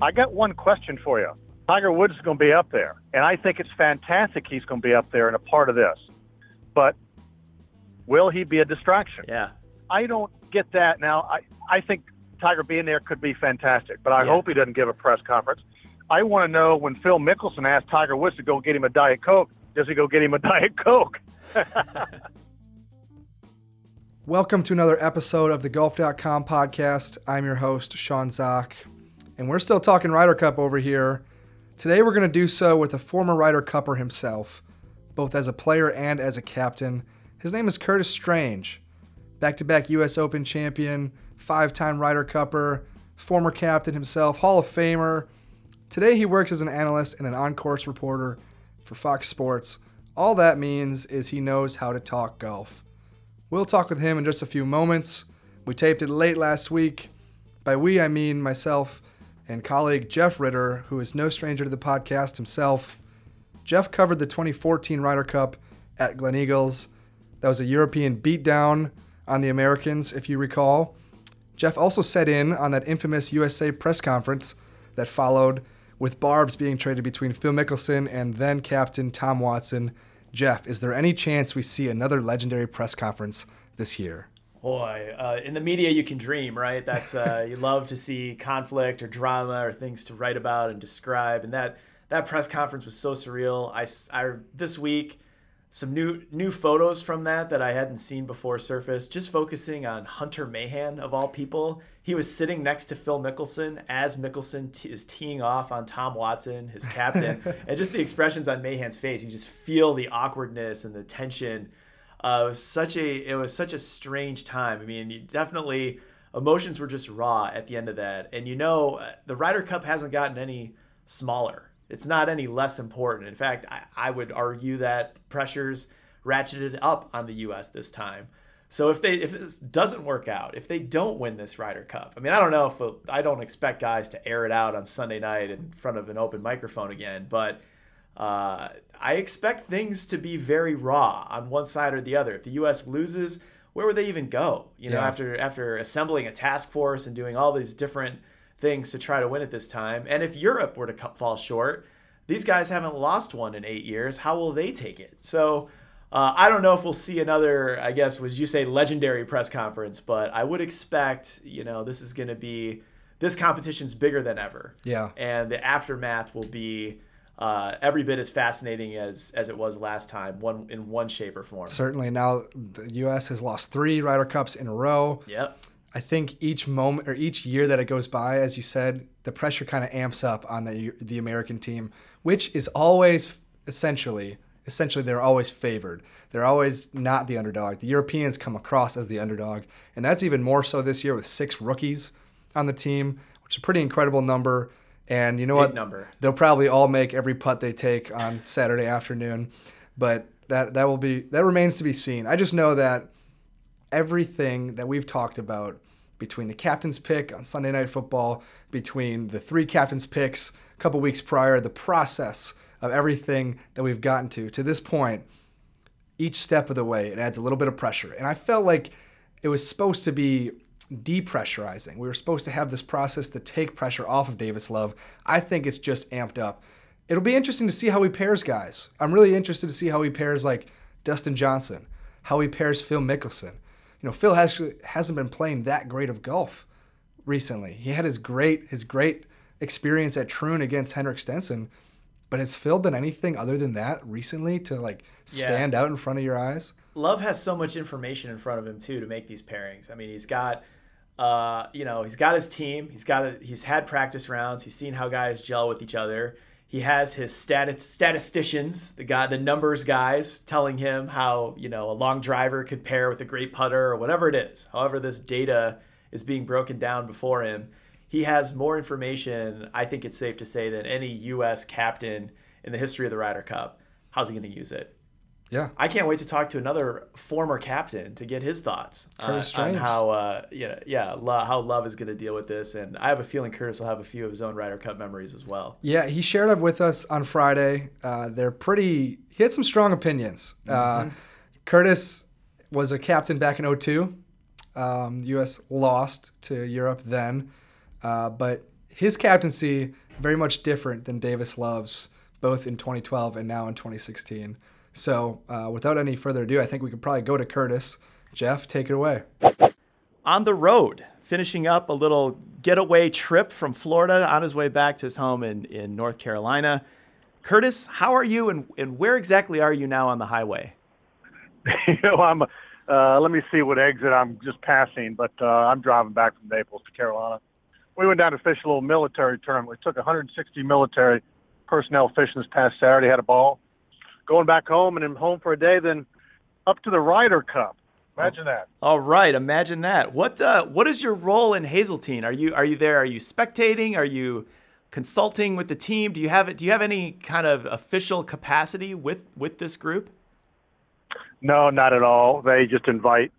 I got one question for you. Tiger Woods is going to be up there, and I think it's fantastic he's going to be up there and a part of this. But will he be a distraction? Yeah. I don't get that now. I, I think Tiger being there could be fantastic, but I Yeah. hope he doesn't give a press conference. I want to know when Phil Mickelson asked Tiger Woods to go get him a Diet Coke, does he go get him a Diet Coke? Welcome to another episode of the Golf.com podcast. I'm your host, Sean Zak, and we're still talking Ryder Cup over here. Today we're going to do so with a former Ryder Cupper himself, both as a player and as a captain. His name is Curtis Strange, back to back U.S. Open champion, five time Ryder Cupper, former captain himself, Hall of Famer. Today he works as an analyst and an on course reporter for Fox Sports. All that means is he knows how to talk golf. We'll talk with him in just a few moments. We taped it late last week. By we, I mean myself and colleague Jeff Ritter, who is no stranger to the podcast himself. Jeff covered the 2014 Ryder Cup at Gleneagles. That was a European beatdown on the Americans, if you recall. Jeff also set in on that infamous USA press conference that followed, with Barbs being traded between Phil Mickelson and then captain Tom Watson. Jeff, is there any chance we see another legendary press conference this year? Boy, uh, in the media you can dream, right? That's uh, you love to see conflict or drama or things to write about and describe. And that that press conference was so surreal. I this week some new new photos from that that I hadn't seen before surfaced. Just focusing on Hunter Mahan of all people. He was sitting next to Phil Mickelson as Mickelson t- is teeing off on Tom Watson, his captain, and just the expressions on Mahan's face. You just feel the awkwardness and the tension. Uh, it was such a it was such a strange time. I mean, you definitely emotions were just raw at the end of that, and you know uh, the Ryder Cup hasn't gotten any smaller. It's not any less important. In fact, I, I would argue that pressures ratcheted up on the U.S. this time. So if they if this doesn't work out, if they don't win this Ryder Cup, I mean, I don't know if I don't expect guys to air it out on Sunday night in front of an open microphone again, but uh, I expect things to be very raw on one side or the other. If the U.S. loses, where would they even go? You know, Yeah. after after assembling a task force and doing all these different things to try to win at this time, and if Europe were to fall short, these guys haven't lost one in eight years. How will they take it? So. Uh, I don't know if we'll see another, I guess, was you say legendary press conference, but I would expect, you know, this is going to be, this competition's bigger than ever Yeah. and the aftermath will be uh, every bit as fascinating as as it was last time, one in one shape or form. Certainly. Now, the U.S. has lost three Ryder Cups in a row. Yep. I think each moment or each year that it goes by, as you said, the pressure kind of amps up on the the American team, which is always essentially essentially they're always favored. They're always not the underdog. The Europeans come across as the underdog, and that's even more so this year with six rookies on the team, which is a pretty incredible number. And you know Big what? number. They'll probably all make every putt they take on Saturday afternoon, but that that will be that remains to be seen. I just know that everything that we've talked about between the captain's pick on Sunday Night Football, between the three captain's picks a couple weeks prior, the process of everything that we've gotten to to this point, each step of the way, it adds a little bit of pressure. And I felt like it was supposed to be depressurizing. We were supposed to have this process to take pressure off of Davis Love. I think it's just amped up. It'll be interesting to see how he pairs guys. I'm really interested to see how he pairs like Dustin Johnson, how he pairs Phil Mickelson. You know, Phil has hasn't been playing that great of golf recently. He had his great his great experience at Troon against Henrik Stenson, but has Phil done anything other than that recently to like Yeah. stand out in front of your eyes? Love has so much information in front of him too to make these pairings. I mean, he's got, uh, you know, he's got his team. He's got a, he's had practice rounds. He's seen how guys gel with each other. He has his stat- statisticians, the guy, the numbers guys, telling him how you know a long driver could pair with a great putter or whatever it is. However, this data is being broken down before him. He has more information. I think it's safe to say than any U.S. captain in the history of the Ryder Cup. How's he going to use it? Yeah. I can't wait to talk to another former captain to get his thoughts uh, on how uh, you know, yeah, Lo- how Love is going to deal with this, and I have a feeling Curtis will have a few of his own Ryder Cup memories as well. Yeah, he shared them with us on Friday. Uh, they're pretty. He had some strong opinions. Uh, Curtis was a captain back in 02. Um, U.S. lost to Europe then, uh, but his captaincy very much different than Davis Love's, both in 2012 and now in 2016. So, uh, without any further ado, I think we could probably go to Curtis. Jeff, take it away. On the road, finishing up a little getaway trip from Florida on his way back to his home in, in North Carolina. Curtis, how are you and, and where exactly are you now on the highway? you know, I'm. Uh, let me see what exit I'm just passing, but uh, I'm driving back from Naples to Carolina. We went down to fish a little military tournament. We took 160 military personnel fishing this past Saturday. Had a ball. Going back home and then home for a day, then up to the Ryder Cup. Imagine that. All right, imagine that. What uh, what is your role in Hazeltine? Are you are you there? Are you spectating? Are you consulting with the team? Do you have do you have any kind of official capacity with with this group? No, not at all. They just invite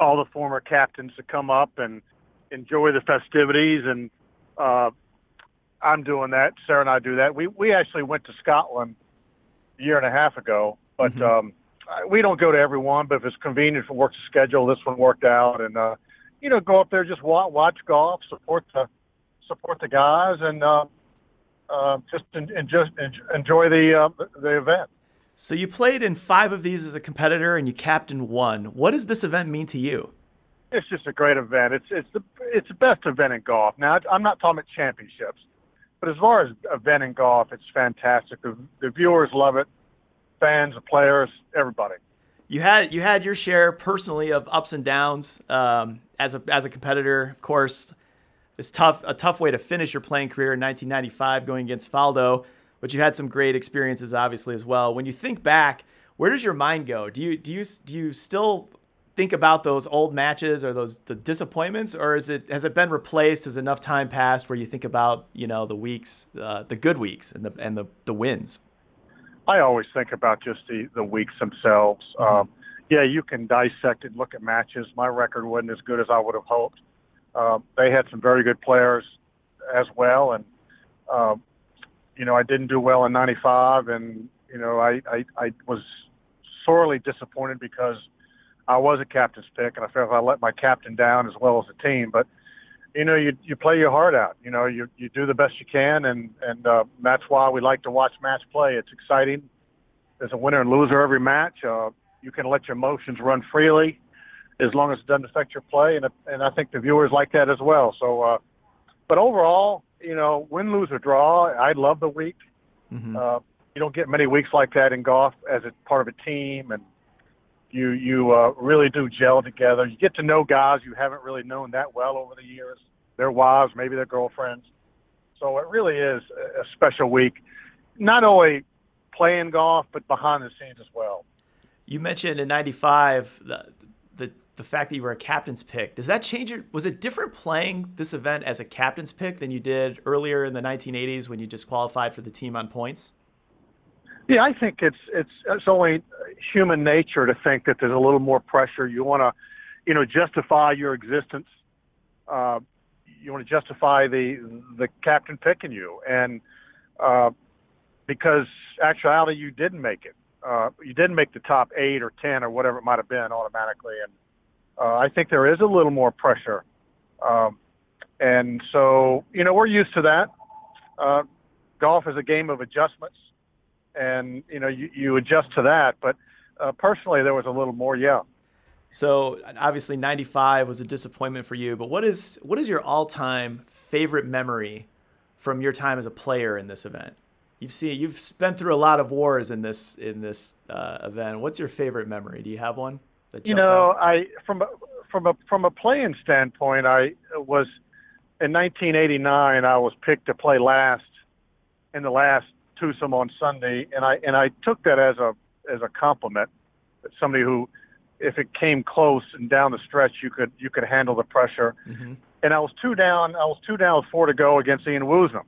all the former captains to come up and enjoy the festivities, and uh, I'm doing that. Sarah and I do that. We we actually went to Scotland a year and a half ago, but mm-hmm. um, we don't go to every one. But if it's convenient for work's schedule, this one worked out, and uh, you know, go up there just watch, watch golf, support the support the guys, and uh, uh, just and, just enjoy the uh, the event. So you played in five of these as a competitor, and you captained one. What does this event mean to you? It's just a great event. It's it's the it's the best event in golf. Now I'm not talking about championships, but as far as event in golf, it's fantastic. The, the viewers love it, fans, the players, everybody. You had you had your share personally of ups and downs um, as a as a competitor. Of course, it's tough a tough way to finish your playing career in 1995 going against Faldo but you had some great experiences obviously as well. When you think back, where does your mind go? Do you do you do you still think about those old matches or those the disappointments, or is it has it been replaced? Has enough time passed where you think about you know the weeks, uh, the good weeks, and the and the, the wins? I always think about just the the weeks themselves. Mm-hmm. Um, yeah, you can dissect and look at matches. My record wasn't as good as I would have hoped. Um, they had some very good players as well, and um, you know, I didn't do well in '95, and you know, I, I I was sorely disappointed because I was a captain's pick, and I felt like I let my captain down as well as the team. But you know, you you play your heart out. You know, you you do the best you can, and and uh, that's why we like to watch match play. It's exciting. There's a winner and loser every match. Uh, you can let your emotions run freely, as long as it doesn't affect your play, and and I think the viewers like that as well. So, uh, but overall, you know, win, lose, or draw, I love the week. Mm-hmm. Uh, you don't get many weeks like that in golf as a part of a team, and you you uh, really do gel together. You get to know guys you haven't really known that well over the years, their wives, maybe their girlfriends. So it really is a special week, not only playing golf but behind the scenes as well. You mentioned in '95 the, the the fact that you were a captain's pick does that change was it different playing this event as a captain's pick than you did earlier in the 1980s when you just qualified for the team on points yeah i think it's it's it's only human nature to think that there's a little more pressure. You want to you know justify your existence uh, you want to justify the the captain picking you. And uh, because actuality you didn't make it. Uh, you didn't make the top eight or ten or whatever it might have been automatically. And uh, I think there is a little more pressure. Um, and so, you know, we're used to that. Uh, golf is a game of adjustments, and, you know, you, you adjust to that. But uh, personally, there was a little more, yeah. So obviously, '95 was a disappointment for you. But what is what is your all-time favorite memory from your time as a player in this event? You've seen you've been through a lot of wars in this in this uh, event. What's your favorite memory? Do you have one? that you know out? I from from a from a playing standpoint, I was in 1989. I was picked to play last in the last twosome on Sunday, and I and I took that as a as a compliment. Somebody who, if it came close and down the stretch, you could you could handle the pressure. Mm-hmm. And I was two down. I was two down with four to go against Ian Woosnam,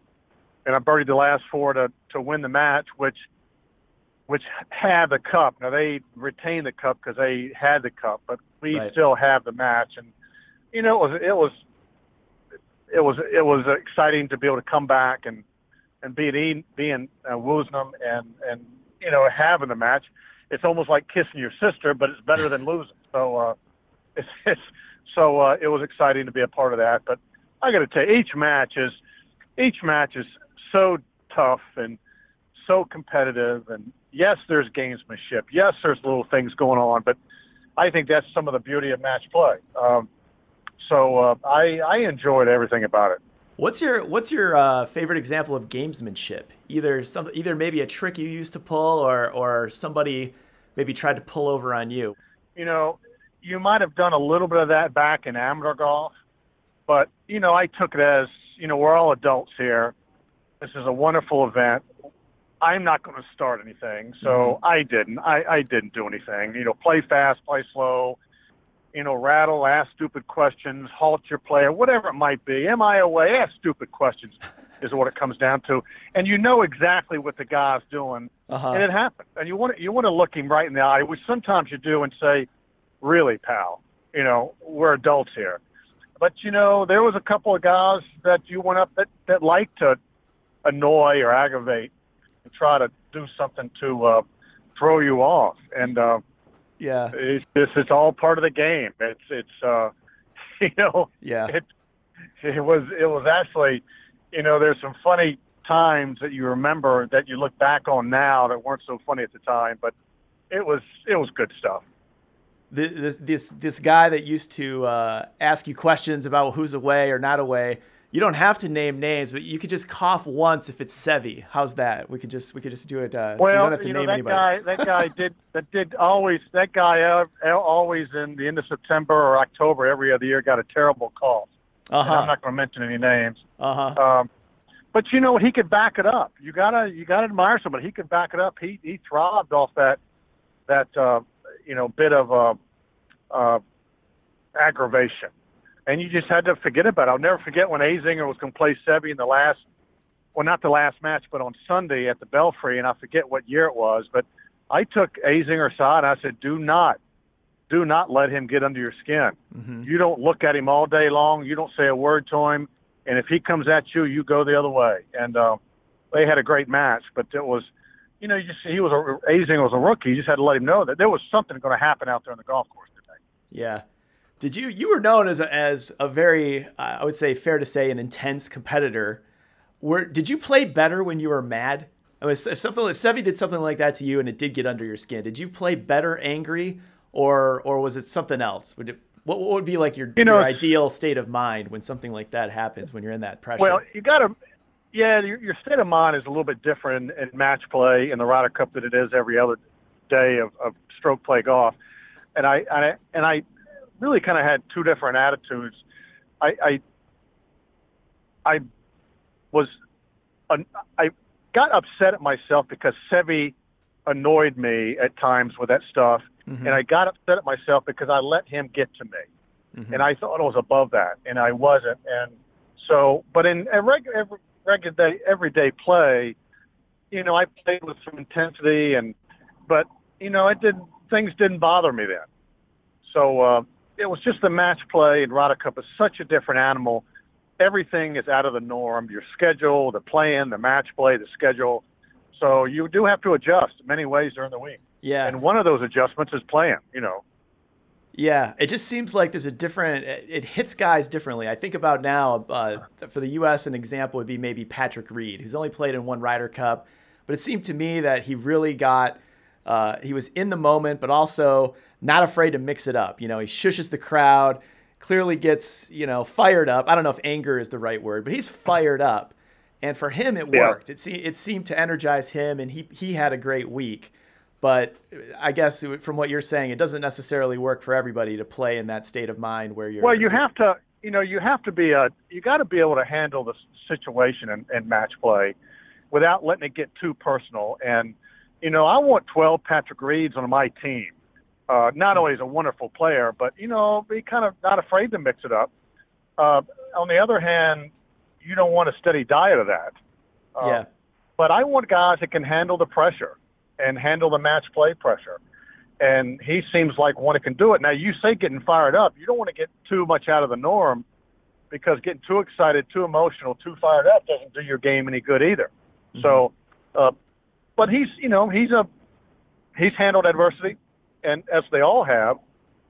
and I birdied the last four to to win the match, which which had the cup. Now they retained the cup because they had the cup, but we right. still have the match. And you know, it was it was it was it was exciting to be able to come back and and being being uh, Woosnam and and you know having the match. It's almost like kissing your sister, but it's better than losing. So uh, it's, it's so uh, it was exciting to be a part of that. But I got to tell you, each match is each match is so tough and so competitive. And yes, there's gamesmanship. Yes, there's little things going on, but I think that's some of the beauty of match play. Um, so uh, I, I enjoyed everything about it. What's your What's your uh, favorite example of gamesmanship? Either some, either maybe a trick you used to pull, or or somebody maybe tried to pull over on you. You know, you might have done a little bit of that back in amateur golf, but you know, I took it as you know we're all adults here. This is a wonderful event. I'm not going to start anything, so mm-hmm. I didn't. I, I didn't do anything. You know, play fast, play slow you know, rattle, ask stupid questions, halt your player, whatever it might be. Am I away? Ask stupid questions is what it comes down to. And you know exactly what the guy's doing, uh-huh. and it happened. And you want to, you want to look him right in the eye, which sometimes you do, and say, "Really, pal? You know, we're adults here." But you know, there was a couple of guys that you went up that that like to annoy or aggravate and try to do something to uh, throw you off, and. Uh, yeah. It's just it's all part of the game. It's it's uh you know yeah it it was it was actually you know there's some funny times that you remember that you look back on now that weren't so funny at the time, but it was it was good stuff. This this this guy that used to uh, ask you questions about who's away or not away you don't have to name names, but you could just cough once if it's Seve. How's that? We could just we could just do it. Uh, well, so you don't have to you know, name that anybody. guy that guy did that did always that guy uh, always in the end of September or October every other year got a terrible cough. Uh-huh. I'm not going to mention any names. Uh-huh. Um, but you know he could back it up. You gotta you gotta admire somebody. He could back it up. He he throbbed off that that uh, you know bit of uh, uh, aggravation and you just had to forget about it. I'll never forget when Azinger was going to play Seve in the last, well, not the last match, but on Sunday at the Belfry, and I forget what year it was, but I took Azinger aside and I said, do not, do not let him get under your skin. Mm-hmm. You don't look at him all day long. You don't say a word to him. And if he comes at you, you go the other way. And uh, they had a great match, but it was, you know, you just, he was a, Azinger was a rookie. You just had to let him know that there was something going to happen out there on the golf course today. Yeah. Did you you were known as a, as a very uh, I would say fair to say an intense competitor. Were did you play better when you were mad? I was if something if Seve did something like that to you and it did get under your skin. Did you play better angry or or was it something else? Would it, what, what would be like your, you know, your ideal state of mind when something like that happens when you're in that pressure? Well, you got to yeah, your, your state of mind is a little bit different in, match play in the Ryder Cup than it is every other day of, of stroke play golf. And I, and I and I really kind of had two different attitudes. I I, I was I got upset at myself because Seve annoyed me at times with that stuff, mm-hmm. and I got upset at myself because I let him get to me, mm-hmm. and I thought I was above that, and I wasn't. And so, but in a regular every, regular day, everyday play, you know, I played with some intensity, and but you know, it didn't things didn't bother me then. So uh, it was just the match play and Ryder Cup is such a different animal. Everything is out of the norm. Your schedule, the plan, the match play, the schedule. So you do have to adjust many ways during the week. Yeah. And one of those adjustments is playing, you know. Yeah, it just seems like there's a different. It hits guys differently. I think about now uh, for the U.S. An example would be maybe Patrick Reed, who's only played in one Ryder Cup, but it seemed to me that he really got. Uh, he was in the moment, but also not afraid to mix it up. You know, he shushes the crowd, clearly gets, you know, fired up. I don't know if anger is the right word, but he's fired up. And for him, it yeah. worked. It, se- it seemed to energize him, and he, he had a great week. But I guess from what you're saying, it doesn't necessarily work for everybody to play in that state of mind where you're. Well, you have to, you know, you have to be a, you got to be able to handle the situation in, in match play without letting it get too personal. And, you know, I want 12 Patrick Reeds on my team. Uh, not only is a wonderful player, but you know, be kind of not afraid to mix it up. Uh, on the other hand, you don't want a steady diet of that. Uh, yeah. But I want guys that can handle the pressure and handle the match play pressure. And he seems like one that can do it. Now, you say getting fired up. You don't want to get too much out of the norm because getting too excited, too emotional, too fired up doesn't do your game any good either. Mm-hmm. So, uh, but he's, you know, he's a, he's handled adversity and as they all have.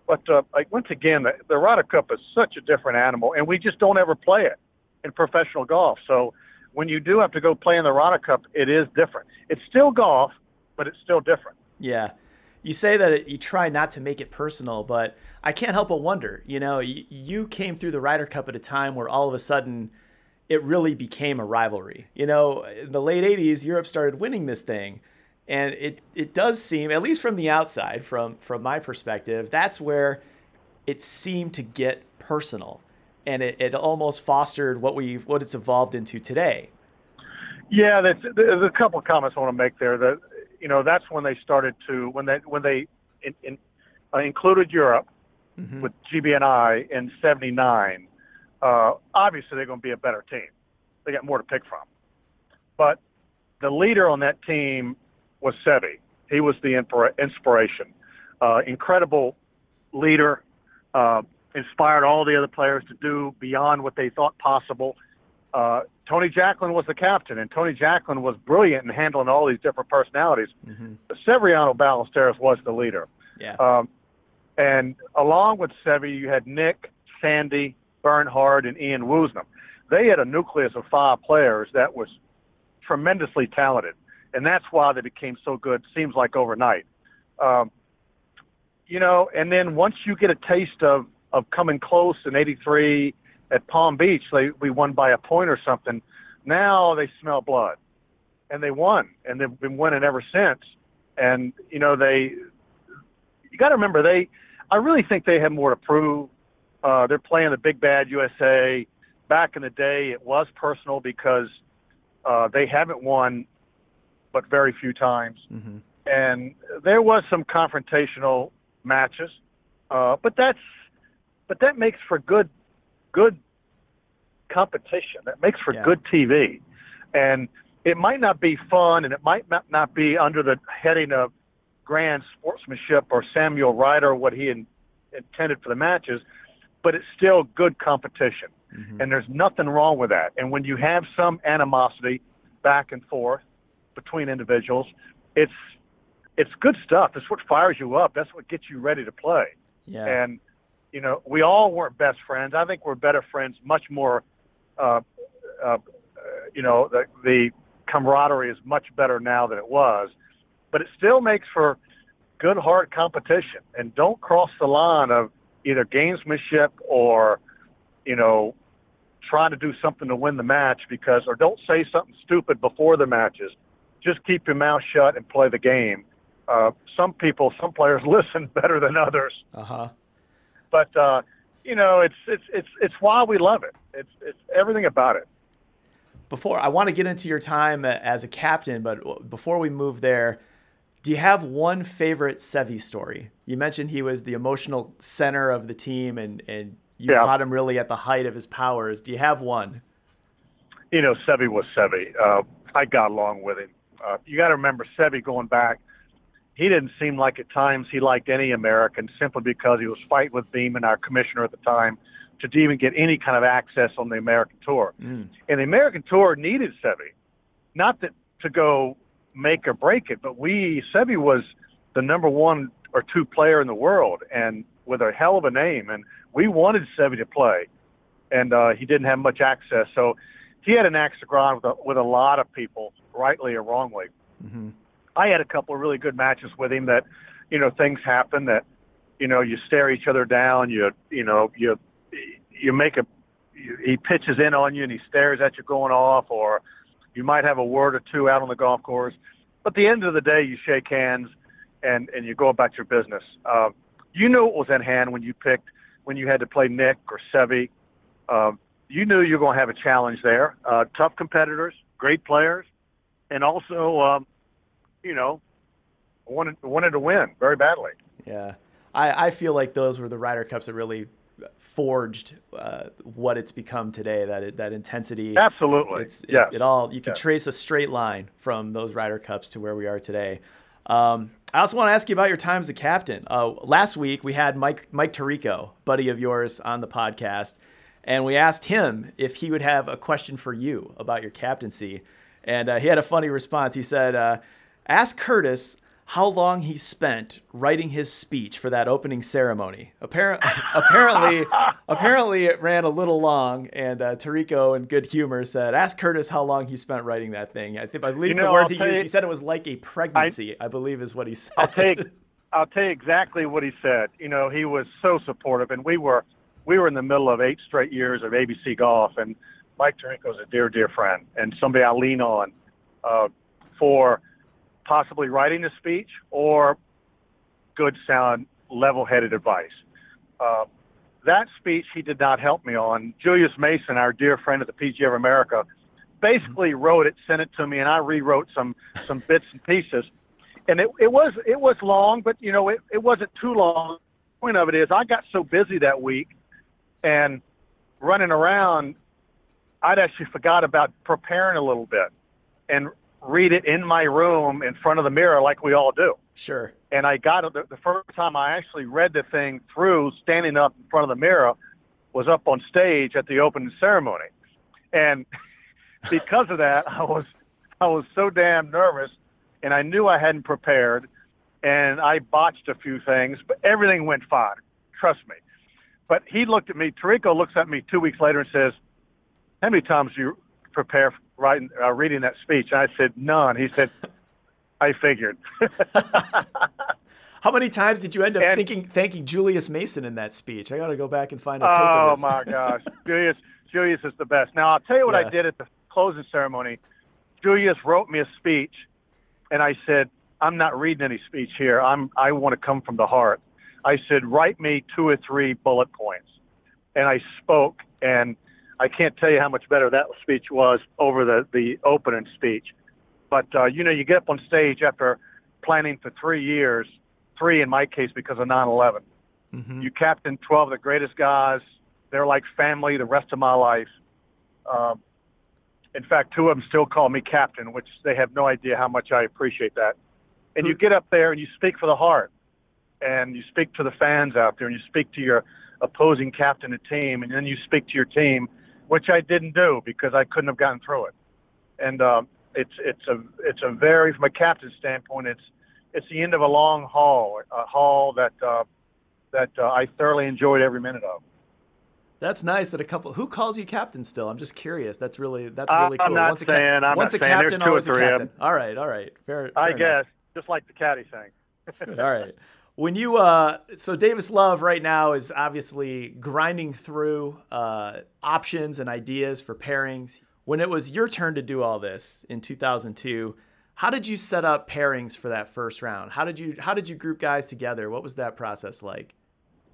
But uh, like once again, the, the Ryder Cup is such a different animal, and we just don't ever play it in professional golf. So when you do have to go play in the Ryder Cup, it is different. It's still golf, but it's still different. Yeah. You say that it, you try not to make it personal, but I can't help but wonder. You know, you, you came through the Ryder Cup at a time where all of a sudden it really became a rivalry. You know, in the late 80s, Europe started winning this thing. And it, it does seem, at least from the outside, from, from my perspective, that's where it seemed to get personal. And it, it almost fostered what we what it's evolved into today. Yeah, that's, there's a couple of comments I want to make there. That you know, that's when they started to when they when they in, in, uh, included Europe mm-hmm. with GB&I in '79 uh, obviously they're going to be a better team. They got more to pick from. But the leader on that team was Seve. He was the inspiration. Uh, incredible leader, uh, inspired all the other players to do beyond what they thought possible. Uh, Tony Jacklin was the captain, and Tony Jacklin was brilliant in handling all these different personalities. Mm-hmm. Severiano Ballesteros was the leader. Yeah. Um, and along with Seve, you had Nick, Sandy, Bernhard, and Ian Woosnam. They had a nucleus of five players that was tremendously talented, and that's why they became so good. Seems like overnight, um, you know. And then once you get a taste of of coming close in '83 at Palm Beach, they we won by a point or something. Now they smell blood, and they won, and they've been winning ever since. And you know they, you got to remember they. I really think they have more to prove uh, they're playing the big bad USA. Back in the day, it was personal because uh, they haven't won, but very few times. Mm-hmm. And there was some confrontational matches, uh, but that's but that makes for good good competition. That makes for yeah. good TV, and it might not be fun, and it might not be under the heading of grand sportsmanship or Samuel Ryder what he in, intended for the matches but it's still good competition. Mm-hmm. And there's nothing wrong with that. And when you have some animosity back and forth between individuals, it's it's good stuff. It's what fires you up. That's what gets you ready to play. Yeah. And you know, we all weren't best friends. I think we're better friends. Much more, uh, uh, you know, the, the camaraderie is much better now than it was. But it still makes for good, hard competition. And don't cross the line of either gamesmanship or, you know, trying to do something to win the match because, or don't say something stupid before the matches. Just keep your mouth shut and play the game. Uh, some people, some players listen better than others. Uh huh. But uh, you know, it's it's it's it's why we love it. It's it's everything about it. Before I want to get into your time as a captain, but before we move there, do you have one favorite Seve story? You mentioned he was the emotional center of the team, and and you yeah. caught him really at the height of his powers. Do you have one? You know, Seve was Seve. Uh, I got along with him. Uh, you got to remember Seve going back. He didn't seem like at times he liked any American simply because he was fighting with Beman and our commissioner at the time, to even get any kind of access on the American tour. Mm. And the American tour needed Seve, not that to go make or break it. But we, Seve was the number one or two player in the world and with a hell of a name. And we wanted Seve to play, and uh, he didn't have much access. So he had an axe to grind with a, with a lot of people, rightly or wrongly. Mm-hmm. I had a couple of really good matches with him that, you know, things happen that, you know, you stare each other down, you, you know, you, you make a, he pitches in on you and he stares at you going off, or you might have a word or two out on the golf course, but at the end of the day, you shake hands and and you go about your business. Uh, you knew it was at hand when you picked when you had to play Nick or Seve. Uh, you knew you were going to have a challenge there. Uh, tough competitors, great players, and also, um, you know, wanted wanted to win very badly. Yeah, I, I feel like those were the Ryder Cups that really forged uh, what it's become today. That that intensity, absolutely, it's yeah. It, it all you can yeah. trace a straight line from those Ryder Cups to where we are today. Um, I also want to ask you about your time as a captain. Uh, last week we had Mike Mike Tirico, buddy of yours, on the podcast, and we asked him if he would have a question for you about your captaincy, and uh, he had a funny response. He said, uh, "Ask Curtis." how long he spent writing his speech for that opening ceremony. Appar- apparently, apparently it ran a little long, and uh, Tirico, in good humor, said, "Ask Curtis how long he spent writing that thing." I think I believe You know, the words he used. you- he said it was like a pregnancy. I, believe is what he said. I'll tell you, I'll tell you exactly what he said. You know, he was so supportive, and we were we were in the middle of eight straight years of ABC golf, and Mike Tirico's a dear, dear friend, and somebody I lean on uh, for possibly writing the speech or good, sound, level-headed advice. Uh, that speech he did not help me on. Julius Mason, our dear friend at the PGA of America, basically wrote it, sent it to me, and I rewrote some some bits and pieces. And it, it was it was long, but you know it, it wasn't too long. The point of it is I got so busy that week and running around, I'd actually forgot about preparing a little bit and read it in my room in front of the mirror like we all do Sure. and I got it the, first time I actually read the thing through, standing up in front of the mirror, was up on stage at the opening ceremony, and because of that, I was I was so damn nervous, and I knew I hadn't prepared, and I botched a few things, but everything went fine. Trust me. But he looked at me. Tirico looks at me two weeks later and says, "How many times do you prepare for writing, uh, reading that speech?" And I said, "None." He said, "I figured." How many times did you end up And- thinking thanking Julius Mason in that speech? I got to go back and find a tape Oh of this. my gosh, Julius, Julius is the best. Now I'll tell you what Yeah. I did at the closing ceremony. Julius wrote me a speech, and I said, "I'm not reading any speech here. I'm I want to come from the heart." I said, "Write me two or three bullet points," and I spoke, and I can't tell you how much better that speech was over the the opening speech. But uh, you know, you get up on stage after planning for three years, three in my case because of 9/11 Mhm. you captain 12 of the greatest guys. They're like family the rest of my life. Um, in fact, two of them still call me captain, which they have no idea how much I appreciate that. And you get up there and you speak for the heart, and you speak to the fans out there, and you speak to your opposing captain and team, and then you speak to your team, which I didn't do because I couldn't have gotten through it. And um, it's it's a it's a very from a captain's standpoint, it's it's the end of a long haul, a haul that. Uh, that uh, I thoroughly enjoyed every minute of. That's nice that a couple. Who calls you captain still? I'm just curious. That's really that's really cool. I'm not once a saying- I'm once not a saying. Captain, always a captain. All right, all right, fair. I enough. guess, just like the caddy thing. All right. When you uh, so Davis Love right now is obviously grinding through uh, options and ideas for pairings. When it was your turn to do all this in 2002, how did you set up pairings for that first round? How did you how did you group guys together? What was that process like?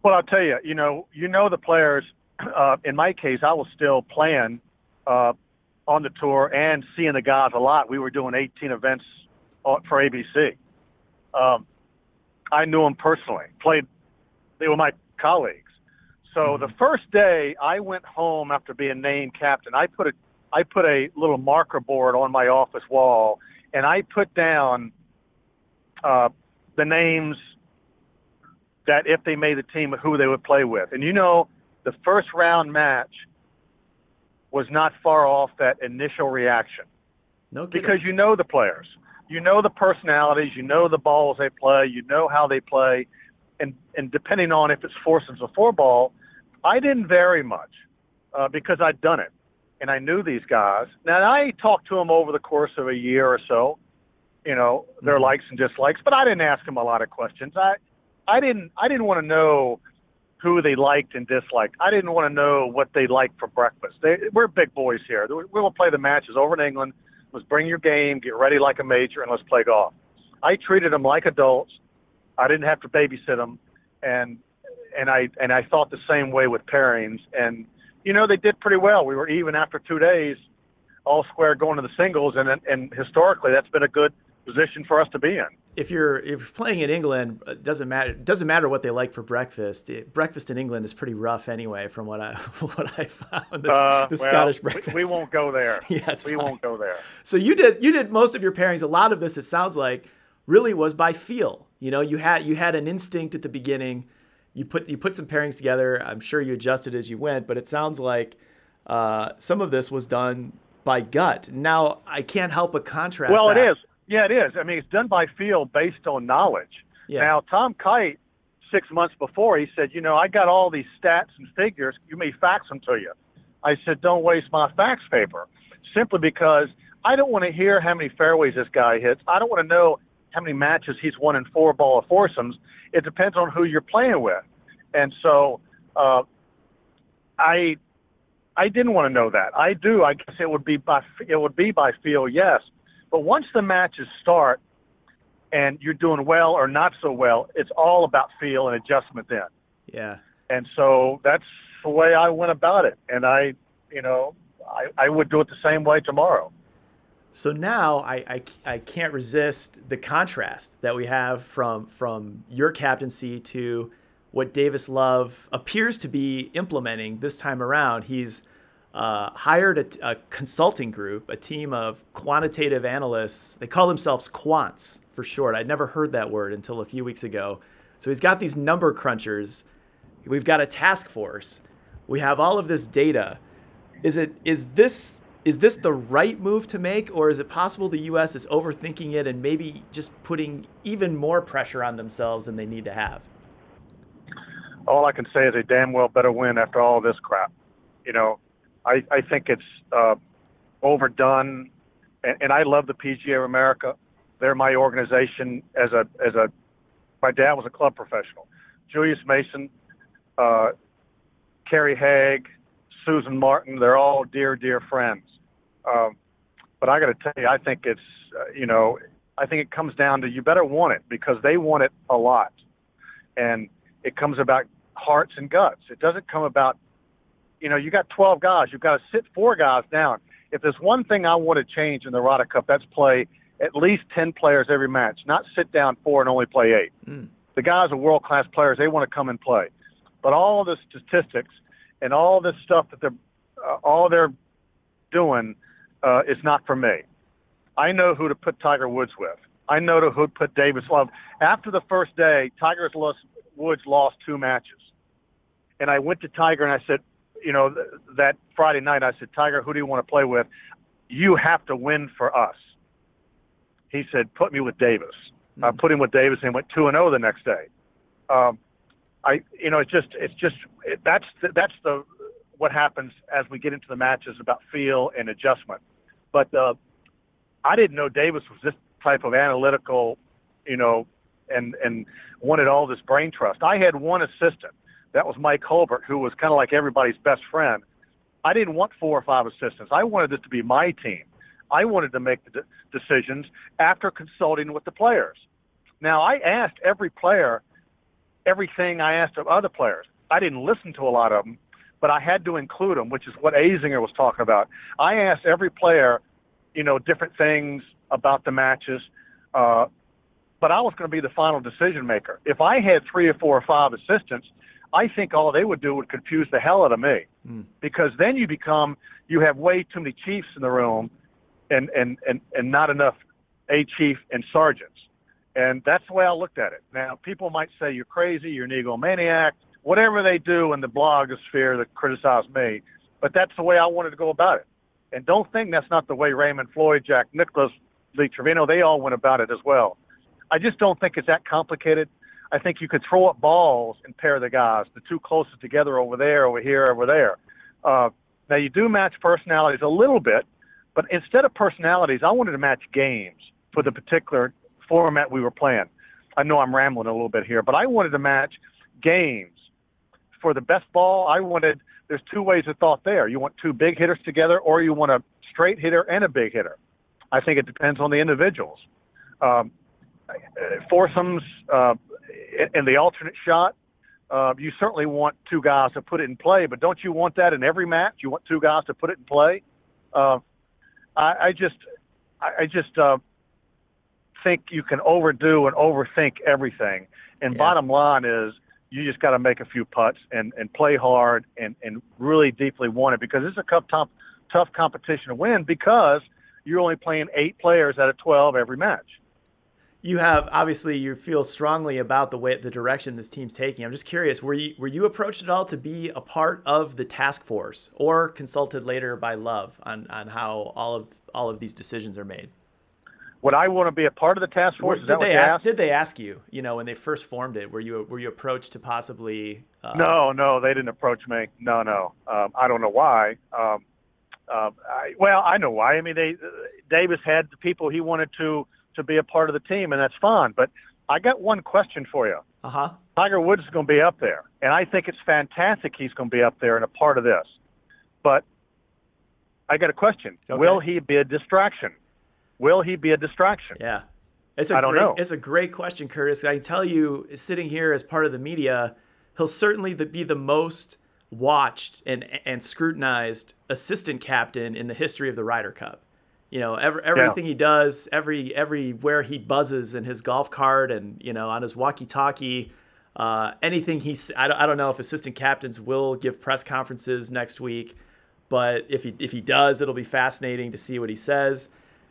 Well, I'll tell you, you know, you know the players. Uh, in my case, I was still playing uh, on the tour and seeing the guys a lot. We were doing 18 events for ABC. Um, I knew them personally. Played. They were my colleagues. So the first day I went home after being named captain, I put a I put a little marker board on my office wall, and I put down uh, the names that if they made the team, who they would play with. And you know, the first round match was not far off that initial reaction No kidding. because you know the players, you know the personalities, you know the balls they play, you know how they play, and and depending on if it's foursomes or four ball, I didn't vary much uh, because I'd done it and I knew these guys. Now I talked to them over the course of a year or so, you know their Mhm. likes and dislikes, but I didn't ask them a lot of questions. I I didn't I didn't want to know who they liked and disliked. I didn't want to know what they liked for breakfast. They, we're big boys here. We will play the matches over in England. Let's bring your game, get ready like a major, and let's play golf. I treated them like adults. I didn't have to babysit them, and and I and I thought the same way with pairings. And you know they did pretty well. We were even after two days, all square going to the singles, and and historically that's been a good position for us to be in. If you're if you're playing in England, it doesn't matter. It doesn't matter what they like for breakfast. It- breakfast in England is pretty rough anyway, from what I what I found. The, Uh, the well, Scottish we- breakfast. We, won't go there. Yeah, it's we fine. won't go there. So you did you did most of your pairings. A lot of this, it sounds like, really was by feel. You know, you had you had an instinct at the beginning. You put you put some pairings together. I'm sure you adjusted as you went, but it sounds like uh, some of this was done by gut. Now I can't help but contrast. Well, it that. is. Yeah, it is. I mean, it's done by feel based on knowledge. Yeah. Now, Tom Kite, six months before, he said, you know, I got all these stats and figures. You may fax them to you. I said, don't waste my fax paper, simply because I don't want to hear how many fairways this guy hits. I don't want to know how many matches he's won in four ball or foursomes. It depends on who you're playing with, and so uh, I I didn't want to know that. I do. I guess it would be by it would be by feel, yes. But once the matches start and you're doing well or not so well, it's all about feel and adjustment then. Yeah. And so that's the way I went about it. And I, you know, I, I would do it the same way tomorrow. So now I, I, I can't resist the contrast that we have from from your captaincy to what Davis Love appears to be implementing this time around. He's uh, hired a, a, consulting group, a team of quantitative analysts. They call themselves quants for short. I'd never heard that word until a few weeks ago. So he's got these number crunchers. We've got a task force. We have all of this data. Is it is this is this the right move to make, or is it possible the U.S. is overthinking it and maybe just putting even more pressure on themselves than they need to have? all I can say is a damn well better win after all this crap. You know, I, I think it's uh, overdone, and, and I love the PGA of America. They're my organization as a as a. My dad was a club professional. Julius Mason, uh, Kerry Haigh, Susan Martin. They're all dear dear friends. Um, but I got to tell you, I think it's uh, you know, I think it comes down to you better want it because they want it a lot, and it comes about hearts and guts. It doesn't come about, you know, you got 12 guys. You've got to sit four guys down. If there's one thing I want to change in the Ryder Cup, that's play at least 10 players every match, not sit down four and only play eight. Mm. The guys are world class players. They want to come and play. But all the statistics and all this stuff that they're, uh, all they're doing uh, is not for me. I know who to put Tiger Woods with. I know who to put Davis Love. After the first day, Tiger's lost Woods lost two matches. And I went to Tiger and I said, you know, th- that Friday night, I said, Tiger, who do you want to play with? You have to win for us. He said, put me with Davis. Mm-hmm. I put him with Davis and went two and zero oh the next day. Um, I, you know, it's just, it's just, it, that's the, that's the what happens as we get into the matches about feel and adjustment. But uh, I didn't know Davis was this type of analytical, you know, and and wanted all this brain trust. I had one assistant. That was Mike Hulbert, who was kind of like everybody's best friend. I didn't want four or five assistants. I wanted this to be my team. I wanted to make the de- decisions after consulting with the players. Now, I asked every player everything I asked of other players. I didn't listen to a lot of them, but I had to include them, which is what Azinger was talking about. I asked every player, you know, different things about the matches. Uh, but I was going to be the final decision maker. If I had three or four or five assistants, I think all they would do would confuse the hell out of me, mm. because then you become you have way too many chiefs in the room, and and and and not enough a chief and sergeants, and that's the way I looked at it. Now people might say you're crazy, you're an egomaniac, whatever they do in the blogosphere that criticize me, but that's the way I wanted to go about it. And don't think that's not the way Raymond Floyd, Jack Nicklaus, Lee Trevino, they all went about it as well. I just don't think it's that complicated. I think you could throw up balls and pair the guys, the two closest together over there, over here, over there. Uh, now you do match personalities a little bit, but instead of personalities, I wanted to match games for the particular format we were playing. I know I'm rambling a little bit here, but I wanted to match games for the best ball. I wanted. There's two ways of thought there. You want two big hitters together, or you want a straight hitter and a big hitter. I think it depends on the individuals. Um, foursomes uh, in the alternate shot, uh, you certainly want two guys to put it in play, but don't you want that in every match? You want two guys to put it in play. Uh, I, I just, I, I just uh, think you can overdo and overthink everything. And yeah. bottom line is, you just got to make a few putts and, and play hard and, and really deeply want it because it's a tough, tough, tough competition to win because you're only playing eight players out of 12 every match you have obviously you feel strongly about the way the direction this team's taking. I'm just curious, were you were you approached at all to be a part of the task force or consulted later by Love on, on how all of all of these decisions are made? Would I want to be a part of the task force? Did they ask? Did they ask you? You know, when they first formed it, were you were you approached to possibly? Uh, no, no, they didn't approach me. No, no. Um, I don't know why. Um, uh, I, well, I know why. I mean, they Davis had the people he wanted to to be a part of the team, and that's fine. But I got one question for you. Uh huh. Tiger Woods is going to be up there, and I think it's fantastic he's going to be up there and a part of this. But I got a question: okay. Will he be a distraction? Will he be a distraction? Yeah, it's a I don't great, know. It's a great question, Curtis. I can tell you, sitting here as part of the media, he'll certainly be the most watched and and scrutinized assistant captain in the history of the Ryder Cup. You know, every, everything yeah. he does, every everywhere he buzzes in his golf cart and you know on his walkie-talkie, uh, anything he I don't, I don't know if assistant captains will give press conferences next week, but if he if he does, it'll be fascinating to see what he says.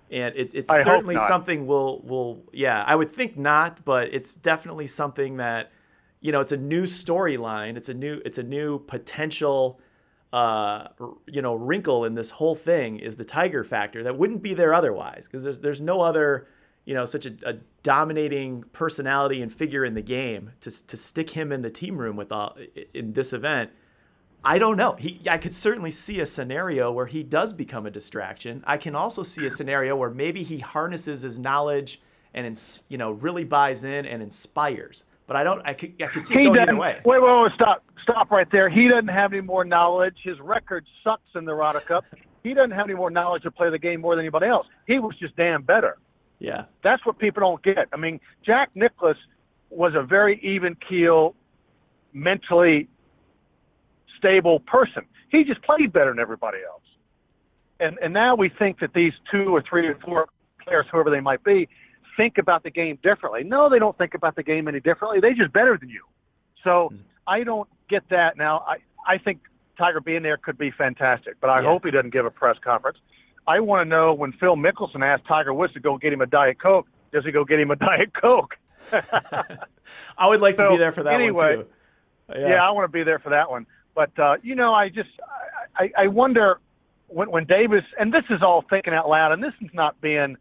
And it, it's I certainly something we'll will yeah I would think not, but it's definitely something that you know, it's a new storyline. It's a new it's a new potential uh, you know wrinkle in this whole thing is the tiger factor that wouldn't be there otherwise because there's there's no other you know such a, a, dominating personality and figure in the game to to stick him in the team room with all in this event. I don't know. He I could certainly see a scenario where he does become a distraction. I can also see a scenario where maybe he harnesses his knowledge and you know really buys in and inspires. But I don't. I could. I could see he it going either way. Wait, wait, wait, stop, stop right there. He doesn't have any more knowledge. His record sucks in the Ryder Cup. He doesn't have any more knowledge to play the game more than anybody else. He was just damn better. Yeah. That's what people don't get. I mean, Jack Nicklaus was a very even keel, mentally stable person. He just played better than everybody else. And and now we think that these two or three or four players, whoever they might be, think about the game differently. No, they don't think about the game any differently. They just better than you. So mm. I don't get that. Now I I think Tiger being there could be fantastic, but I yeah. hope he doesn't give a press conference. I want to know when Phil Mickelson asked Tiger Woods to go get him a Diet Coke, does he go get him a Diet Coke? I would like so, to be there for that anyway, one too. Yeah. yeah, I want to be there for that one. But uh, you know, I just I, I wonder when when Davis and this is all thinking out loud, and this is not being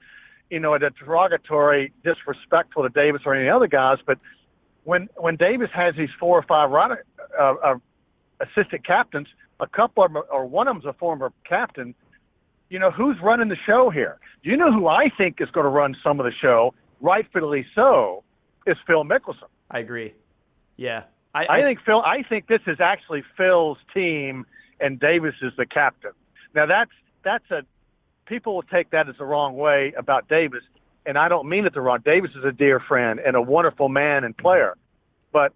you know, a derogatory, disrespectful to Davis or any other guys. But when when Davis has these four or five runner, uh, uh, assistant captains, a couple of them, or one of them's a former captain. You know, who's running the show here? Do You know who I think is going to run some of the show, rightfully so, is Phil Mickelson. I agree. Yeah, I, I, I think Phil. I think this is actually Phil's team, and Davis is the captain. Now that's that's a people will take that as the wrong way about Davis, and I don't mean it the wrong. Davis is a dear friend and a wonderful man and player, but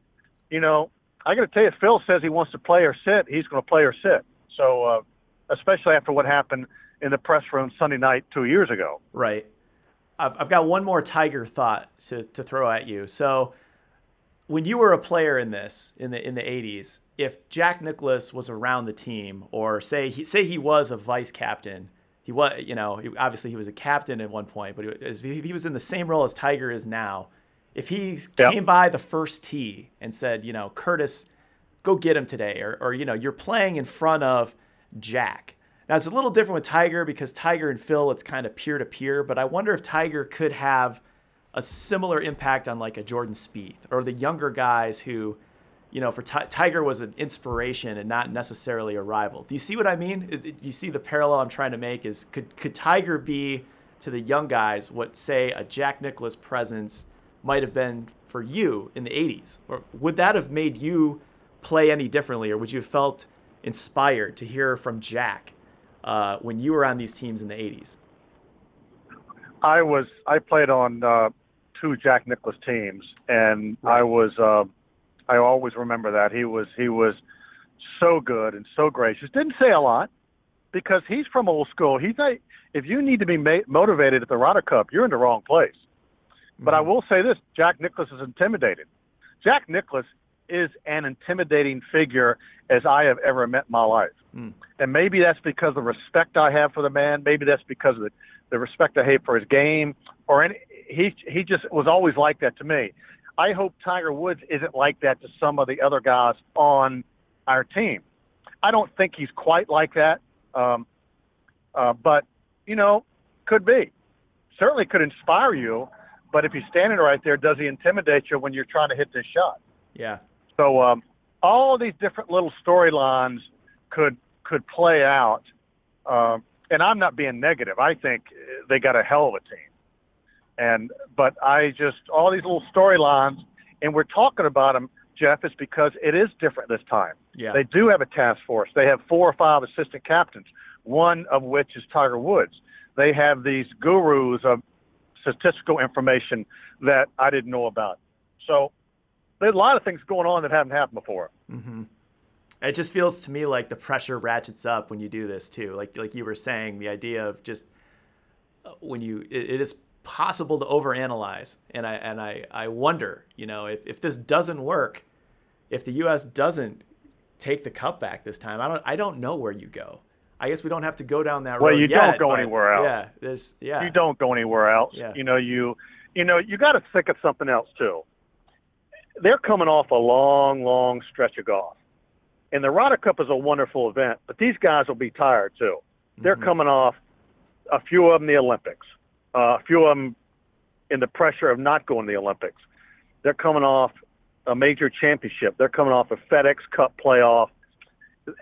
you know, I got to tell you, Phil says he wants to play or sit. He's going to play or sit. So, uh, especially after what happened in the press room Sunday night two years ago. Right. I've, I've got one more Tiger thought to, to throw at you. So, when you were a player in this in the in the 80s, if Jack Nicklaus was around the team, or say he say he was a vice captain, he was, you know, he, obviously he was a captain at one point, but he, he was in the same role as Tiger is now. If he yep. came by the first tee and said, you know, Curtis, go get him today, or, or you know, you're playing in front of Jack. Now it's a little different with Tiger because Tiger and Phil, it's kind of peer to peer, but I wonder if Tiger could have a similar impact on like a Jordan Spieth or the younger guys who you know, for T- Tiger was an inspiration and not necessarily a rival. Do you see what I mean? Do you see the parallel I'm trying to make? Is could could Tiger be to the young guys what say a Jack Nicklaus presence might have been for you in the 80s, or would that have made you play any differently, or would you have felt inspired to hear from Jack uh, when you were on these teams in the 80s? I was I played on uh, two Jack Nicklaus teams, and right. I was. Uh, I always remember that he was he was so good and so gracious. Didn't say a lot because he's from old school. He's not. If you need to be ma- motivated at the Ryder Cup, you're in the wrong place. Mm-hmm. But I mm-hmm. will say this: Jack Nicklaus is intimidated. Jack Nicklaus is an intimidating figure as I have ever met in my life. Mm. And maybe that's because of the respect I have for the man. Maybe that's because of the, the respect I have for his game. Or any, he he just was always like that to me. I hope Tiger Woods isn't like that to some of the other guys on our team. I don't think he's quite like that, um, uh, but you know, could be. certainly could inspire you, but if he's standing right there, does he intimidate you when you're trying to hit this shot? Yeah. So um, all these different little storylines could could play out. Um, and I'm not being negative. I think they got a hell of a team. And but I just all these little storylines, and we're talking about them, Jeff, is because it is different this time. Yeah. They do have a task force. They have four or five assistant captains, one of which is Tiger Woods. They have these gurus of statistical information that I didn't know about. So there's a lot of things going on that haven't happened before. Mm-hmm. It just feels to me like the pressure ratchets up when you do this too. Like like you were saying, the idea of just uh, when you it, it is possible to overanalyze, and I and I I wonder, you know, if if this doesn't work, if the U.S. doesn't take the cup back this time, I don't I don't know where you go. I guess we don't have to go down that well, road. Well, you yet, don't go anywhere else. Yeah, there's yeah. You don't go anywhere else. Yeah. You know you, you know you got to think of something else too. They're coming off a long, long stretch of golf, and the Ryder Cup is a wonderful event. But these guys will be tired too. They're Mhm. coming off a few of them the Olympics, uh, a few of them in the pressure of not going to the Olympics. They're coming off a major championship. They're coming off a FedEx Cup playoff,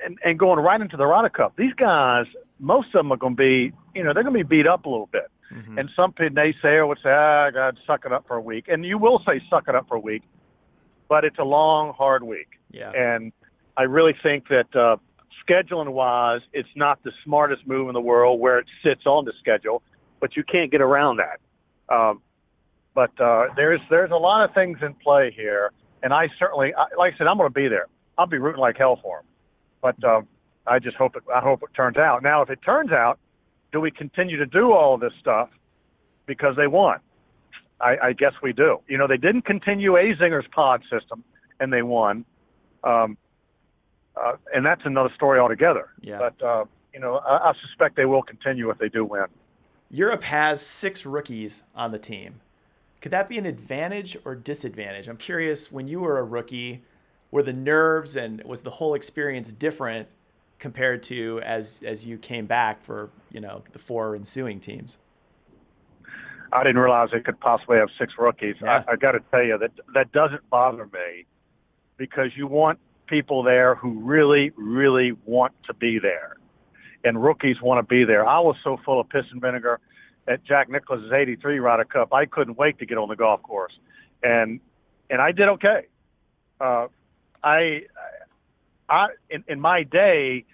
and, and going right into the Ryder Cup. These guys, most of them are going to be, you know, they're going to be beat up a little bit. Mhm. And some naysayer would say, ah, God, suck it up for a week. And you will say, suck it up for a week, but it's a long, hard week. yeah. And I really think that uh, scheduling wise, it's not the smartest move in the world where it sits on the schedule, but you can't get around that. Um, but uh, there's there's a lot of things in play here, and I certainly, I, like I said, I'm going to be there. I'll be rooting like hell for them. But uh, I just hope it. I hope it turns out. Now, if it turns out, do we continue to do all this stuff because they won? I, I guess we do. You know, they didn't continue Azinger's pod system, and they won. Um, uh, and that's another story altogether. Yeah. But uh, you know, I, I suspect they will continue if they do win. Europe has six rookies on the team. Could that be an advantage or disadvantage? I'm curious, when you were a rookie, were the nerves and was the whole experience different compared to as as you came back for, you know, the four ensuing teams? I didn't realize they could possibly have six rookies. Yeah. I, I got to tell you that that doesn't bother me because you want people there who really, really want to be there, and rookies want to be there. I was so full of piss and vinegar at Jack Nicklaus's '83 Ryder Cup. I couldn't wait to get on the golf course, and and I did okay. Uh, I, I in, in my day,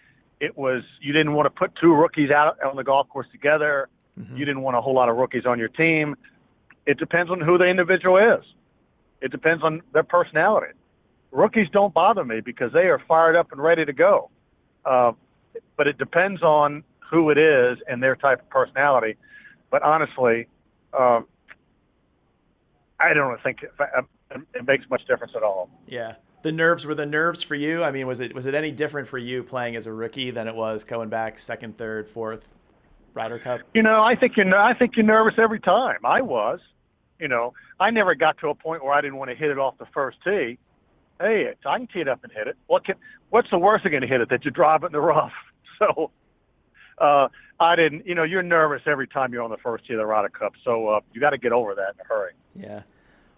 it was you didn't want to put two rookies out on the golf course together. Mhm. You didn't want a whole lot of rookies on your team. It depends on who the individual is. It depends on their personality. Rookies don't bother me because they are fired up and ready to go. Uh, but it depends on who it is and their type of personality. But honestly, uh, I don't think it, it makes much difference at all. Yeah. The nerves were the nerves for you. I mean, was it was it any different for you playing as a rookie than it was coming back second, third, fourth Ryder Cup? You know, I think you're. I think you're nervous every time. I was. You know, I never got to a point where I didn't want to hit it off the first tee. Hey, I can tee it up and hit it. What can? What's the worst thing going to hit it? That you drive it in the rough. So, uh, I didn't. You know, you're nervous every time you're on the first tee of the Ryder Cup. So uh, you got to get over that in a hurry. Yeah.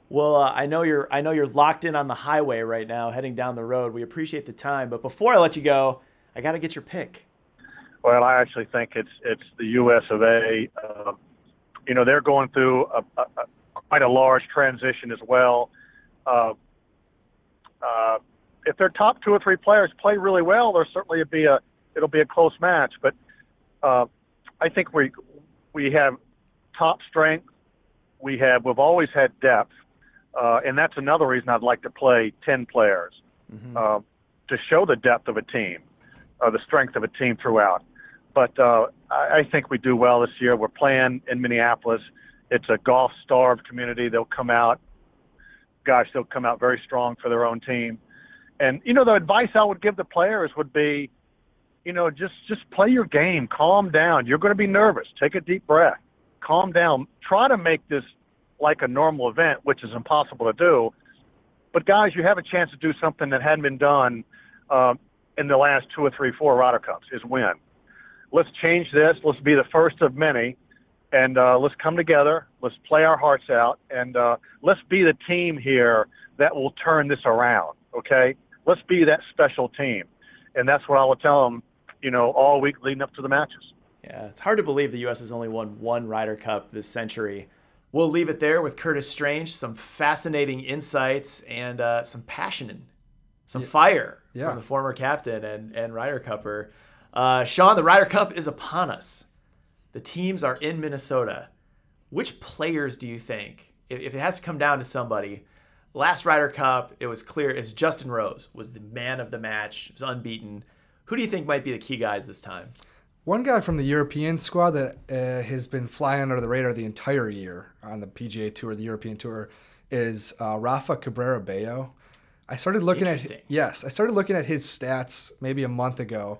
Well, uh, I know you're I know you're locked in on the highway right now, heading down the road. We appreciate the time, but before I let you go, I got to get your pick. Well, I actually think it's it's the U.S. of A. Uh, you know, they're going through a, a, a quite a large transition as well. Uh, uh, if their top two or three players play really well, there'll certainly be a it'll be a close match. But uh, I think we we have top strength. We have we've always had depth, uh, and that's another reason I'd like to play ten players Mhm. uh, to show the depth of a team, uh, the strength of a team throughout. But uh, I, I think we do well this year. We're playing in Minneapolis. It's a golf starved community. They'll come out, gosh, they'll come out very strong for their own team. And you know, the advice I would give the players would be, you know, just just play your game, calm down. You're going to be nervous. Take a deep breath, calm down. Try to make this like a normal event, which is impossible to do. But guys, you have a chance to do something that hadn't been done uh, in the last two or three, four Ryder Cups is win. Let's change this. Let's be the first of many, and uh, let's come together. Let's play our hearts out, and uh, let's be the team here that will turn this around. Okay, let's be that special team, and that's what I will tell them. You know, all week leading up to the matches. Yeah, it's hard to believe the U.S. has only won one Ryder Cup this century. We'll leave it there with Curtis Strange. Some fascinating insights and uh, some passion, and some yeah. fire yeah. from the former captain and and Ryder Cupper. Uh, Sean, the Ryder Cup is upon us. The teams are in Minnesota. Which players do you think, if, if it has to come down to somebody, last Ryder Cup, it was clear it's Justin Rose was the man of the match. It was unbeaten. Who do you think might be the key guys this time? One guy from the European squad that uh, has been flying under the radar the entire year on the PGA Tour, the European Tour, is uh, Rafa Cabrera Bello. I started looking at yes, I started looking at his stats maybe a month ago,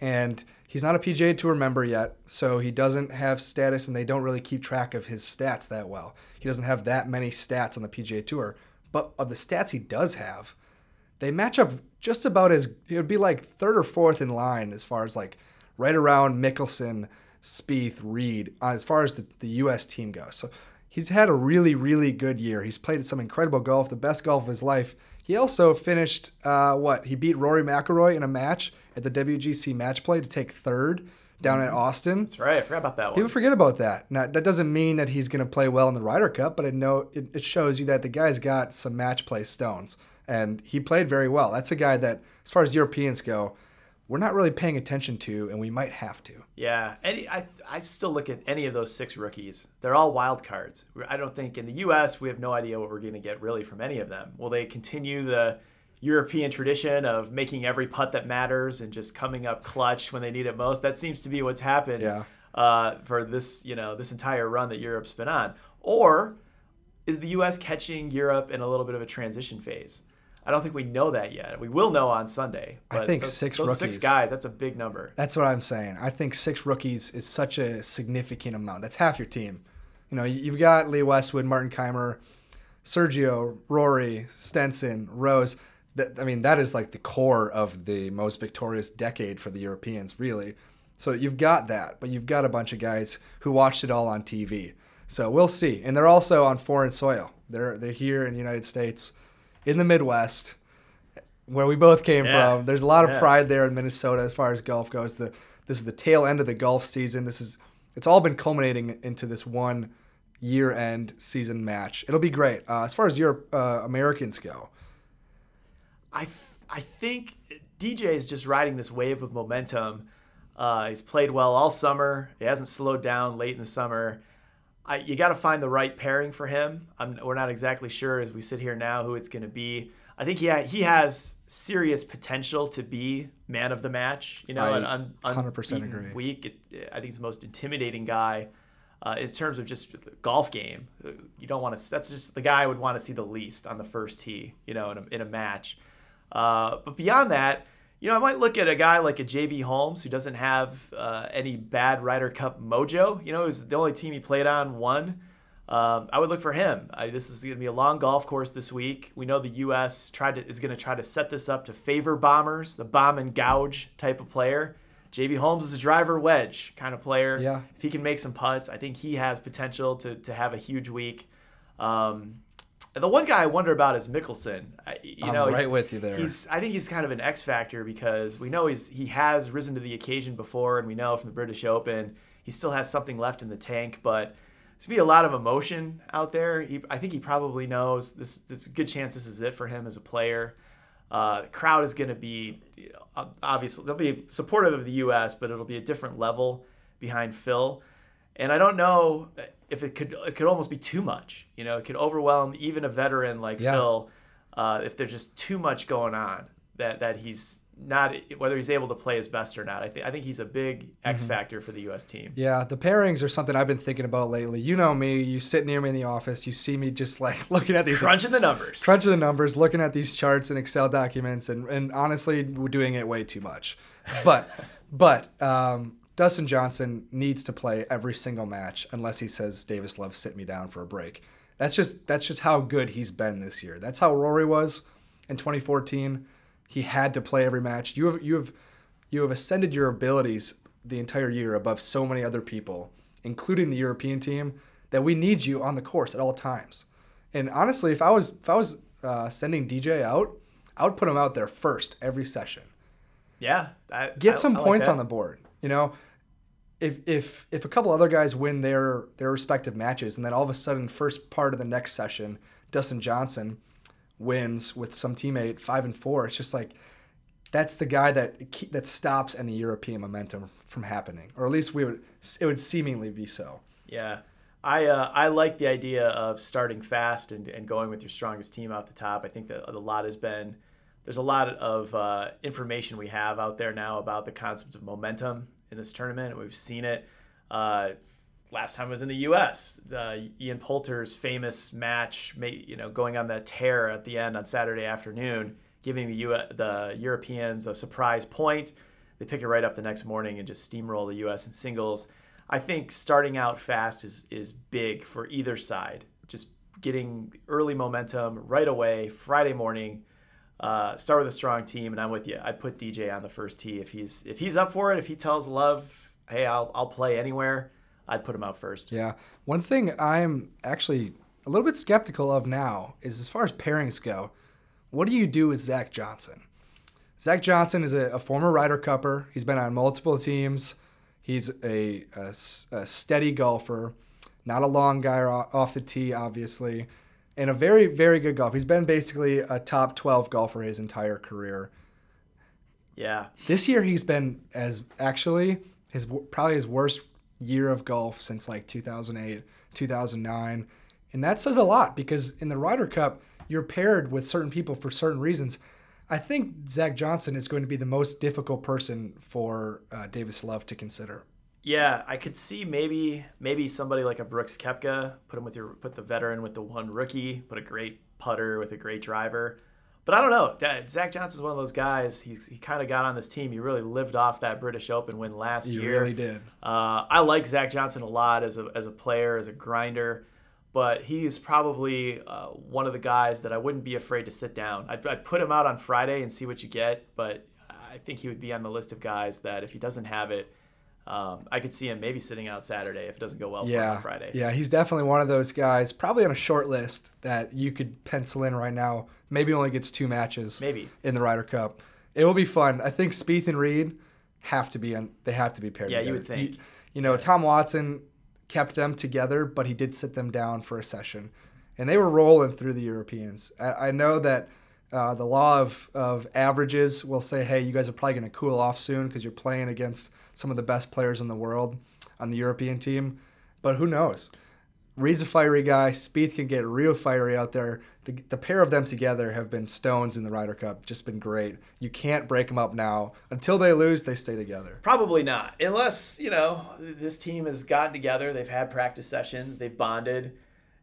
and he's not a PGA Tour member yet, so he doesn't have status, and they don't really keep track of his stats that well. He doesn't have that many stats on the PGA Tour, but of the stats he does have, they match up just about as it would be like third or fourth in line as far as like right around Mickelson, Spieth, Reed, uh, as far as the, the U.S. team goes. So he's had a really, really good year. He's played some incredible golf, the best golf of his life. He also finished uh, what? He beat Rory McIlroy in a match at the WGC Match Play to take third down at mm-hmm. Austin. That's right. I forgot about that one. People forget about that. Now that doesn't mean that he's going to play well in the Ryder Cup, but I know it, it shows you that the guy's got some match play stones, and he played very well. That's a guy that, as far as Europeans go, we're not really paying attention to, and we might have to. Yeah, any, I I still look at any of those six rookies. They're all wild cards. I don't think in the U.S. we have no idea what we're going to get really from any of them. Will they continue the European tradition of making every putt that matters and just coming up clutch when they need it most? That seems to be what's happened yeah. uh, for this you know this entire run that Europe's been on. Or is the U.S. catching Europe in a little bit of a transition phase? I don't think we know that yet. We will know on Sunday. I think those, six those rookies. Six guys. That's a big number. That's what I'm saying. I think six rookies is such a significant amount. That's half your team. You know, you've got Lee Westwood, Martin Kaymer, Sergio, Rory, Stenson, Rose. That I mean, that is like the core of the most victorious decade for the Europeans, really. So you've got that, but you've got a bunch of guys who watched it all on TV. So we'll see. And they're also on foreign soil. They're they're here in the United States in the Midwest, where we both came yeah. from. There's a lot of yeah. pride there in Minnesota as far as golf goes. The this is the tail end of the golf season. This is it's all been culminating into this one year end season match. It'll be great. Uh, as far as your uh, Americans go, I, f- I think DJ is just riding this wave of momentum. Uh, he's played well all summer. He hasn't slowed down late in the summer. I, you got to find the right pairing for him. I'm, we're not exactly sure as we sit here now who it's going to be. I think he ha- he has serious potential to be man of the match. You know, I an un- 100% agree. week. It, I think he's the most intimidating guy uh, in terms of just the golf game. You don't want to. That's just the guy I would want to see the least on the first tee. You know, in a, in a match. Uh, but beyond that, you know, I might look at a guy like a JB Holmes who doesn't have uh, any bad Ryder Cup mojo. You know, was the only team he played on won. Um, I would look for him. I, this is going to be a long golf course this week. We know the U.S. tried to, is going to try to set this up to favor bombers, the bomb and gouge type of player. JB Holmes is a driver wedge kind of player. Yeah. If he can make some putts, I think he has potential to, to have a huge week. Um, the one guy I wonder about is Mickelson. You I'm know, right with you there. He's I think he's kind of an X factor because we know he's he has risen to the occasion before, and we know from the British Open he still has something left in the tank. But there's be a lot of emotion out there. He, I think he probably knows this. There's a good chance this is it for him as a player. Uh, the crowd is going to be you know, obviously they'll be supportive of the U.S., but it'll be a different level behind Phil. And I don't know if it could it could almost be too much. You know, it could overwhelm even a veteran like yeah. Phil uh, if there's just too much going on that that he's not whether he's able to play his best or not. I think I think he's a big X mm-hmm. factor for the U.S. team. Yeah, the pairings are something I've been thinking about lately. You know me. You sit near me in the office. You see me just like looking at these crunching ex- the numbers, crunching the numbers, looking at these charts and Excel documents, and and honestly, we're doing it way too much. But but um, Dustin Johnson needs to play every single match unless he says Davis Love sit me down for a break. That's just that's just how good he's been this year. That's how Rory was in 2014. He had to play every match. You have you have you have ascended your abilities the entire year above so many other people, including the European team, that we need you on the course at all times. And honestly, if I was if I was uh, sending DJ out, I would put him out there first every session. Yeah, I, Get I- some I like points that. on the board. You know, if if if a couple other guys win their their respective matches, and then all of a sudden, first part of the next session, Dustin Johnson wins with some teammate five and four. It's just like that's the guy that that stops any European momentum from happening, or at least we would it would seemingly be so. Yeah. I, uh, I like the idea of starting fast and, and going with your strongest team out the top. I think that a lot has been there's a lot of uh, information we have out there now about the concept of momentum in this tournament. We've seen it. Uh, last time was in the U.S. Uh, Ian Poulter's famous match, you know, going on that tear at the end on Saturday afternoon, giving the U- the Europeans a surprise point. They pick it right up the next morning and just steamroll the U.S. in singles. I think starting out fast is is big for either side. Just getting early momentum right away, Friday morning. Uh, start with a strong team, and I'm with you. I'd put DJ on the first tee if he's if he's up for it. If he tells Love, "Hey, I'll I'll play anywhere," I'd put him out first. Yeah. One thing I'm actually a little bit skeptical of now is as far as pairings go, what do you do with Zach Johnson? Zach Johnson is a, a former Ryder Cupper. He's been on multiple teams. He's a steady golfer, not a long guy off the tee, obviously, and a very, very good golfer. He's been basically a top 12 golfer his entire career. Yeah, This year he's been as actually his probably his worst year of golf since like 2008, 2009. And that says a lot because in the Ryder Cup, you're paired with certain people for certain reasons. I think Zach Johnson is going to be the most difficult person for uh, Davis Love to consider. Yeah. I could see maybe maybe somebody like a Brooks Koepka put him with your put the veteran with the one rookie, put a great putter with a great driver. But I don't know. Zach Johnson's one of those guys. He's, he kind of got on this team. He really lived off that British Open win last You year. He really did. Uh, I like Zach Johnson a lot as a, as a player, as a grinder, but he's probably uh, one of the guys that I wouldn't be afraid to sit down. I'd, I'd put him out on Friday and see what you get, but I think he would be on the list of guys that if he doesn't have it, um, I could see him maybe sitting out Saturday if it doesn't go well for Yeah, on Friday. yeah, he's definitely one of those guys, probably on a short list that you could pencil in right now. Maybe only gets two matches. Maybe. in the Ryder Cup. It will be fun. I think Spieth and Reed have to be on. They have to be paired. Yeah, you would think. You, you know, Tom Watson kept them together, but he did sit them down for a session, and they were rolling through the Europeans. I, I know that uh, the law of of averages will say, hey, you guys are probably going to cool off soon because you're playing against some of the best players in the world on the European team. But who knows? Reed's a fiery guy. Spieth can get real fiery out there. The, the pair of them together have been stones in the Ryder Cup. Just been great. You can't break them up now. Until they lose, they stay together. Probably not, unless you know this team has gotten together. They've had practice sessions. They've bonded.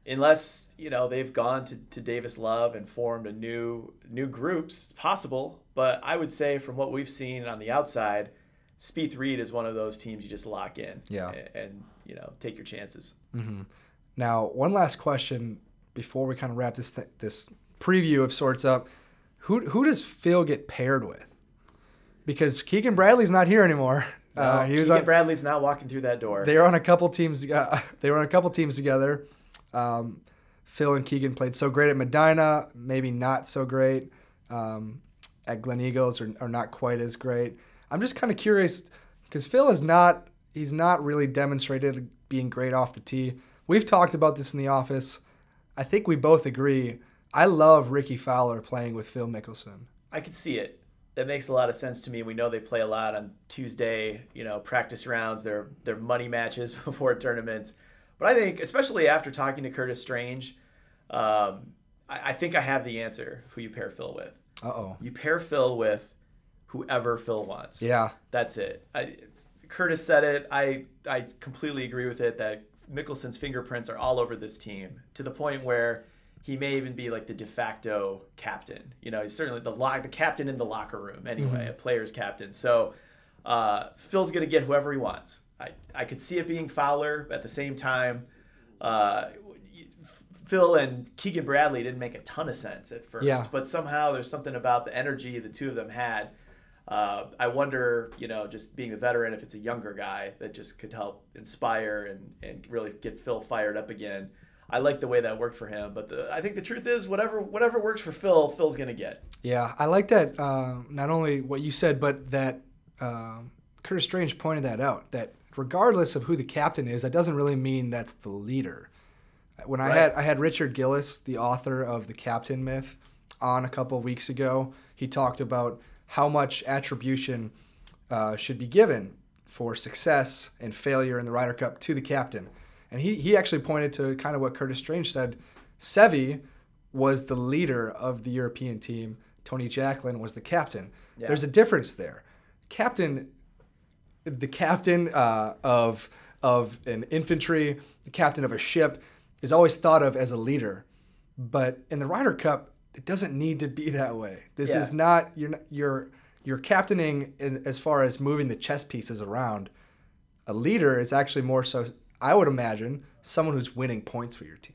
Unless you know they've gone to, to Davis Love and formed a new new groups, it's possible. But I would say from what we've seen on the outside, Spieth Reed is one of those teams you just lock in. Yeah. and, and you know take your chances. Now, one last question before we kind of wrap this th- this preview of sorts up. Who who does Phil get paired with? Because Keegan Bradley's not here anymore. Uh, he was Keegan on, Bradley's not walking through that door. they were on a couple teams. Uh, they were on a couple teams together. Um, Phil and Keegan played so great at Medinah, maybe not so great um, at Gleneagles, or, or not quite as great. I'm just kind of curious because Phil is not. He's not really demonstrated being great off the tee. We've talked about this in the office. I think we both agree. I love Rickie Fowler playing with Phil Mickelson. I could see it. That makes a lot of sense to me. We know they play a lot on Tuesday, you know, practice rounds, their their money matches before tournaments. But I think, especially after talking to Curtis Strange, um, I, I think I have the answer who you pair Phil with. Uh oh. You pair Phil with whoever Phil wants. Yeah. That's it. I, Curtis said it. I I completely agree with it that Mickelson's fingerprints are all over this team to the point where he may even be like the de facto captain. You know, he's certainly the lock, the captain in the locker room anyway, a player's captain. So uh, Phil's gonna get whoever he wants. I I could see it being Fowler at the same time. Uh, Phil and Keegan Bradley didn't make a ton of sense at first, Yeah. but somehow there's something about the energy the two of them had Uh, I wonder, you know, just being a veteran, if it's a younger guy that just could help inspire and, and really get Phil fired up again. I like the way that worked for him, but the, I think the truth is, whatever whatever works for Phil, Phil's gonna get. Yeah, I like that. Uh, not only what you said, but that um, Curtis Strange pointed that out. That regardless of who the captain is, that doesn't really mean that's the leader. When I Right. had I had Richard Gillis, the author of the Captain Myth, on a couple weeks ago. He talked about how much attribution uh, should be given for success and failure in the Ryder Cup to the captain. And he, he actually pointed to kind of what Curtis Strange said. Seve was the leader of the European team. Tony Jacklin was the captain. Yeah. There's a difference there. Captain, the captain uh, of of an infantry, the captain of a ship, is always thought of as a leader. But in the Ryder Cup, it doesn't need to be that way. This Yeah. is not you're not, you're you're captaining in, as far as moving the chess pieces around. A leader is actually more so. I would imagine someone who's winning points for your team.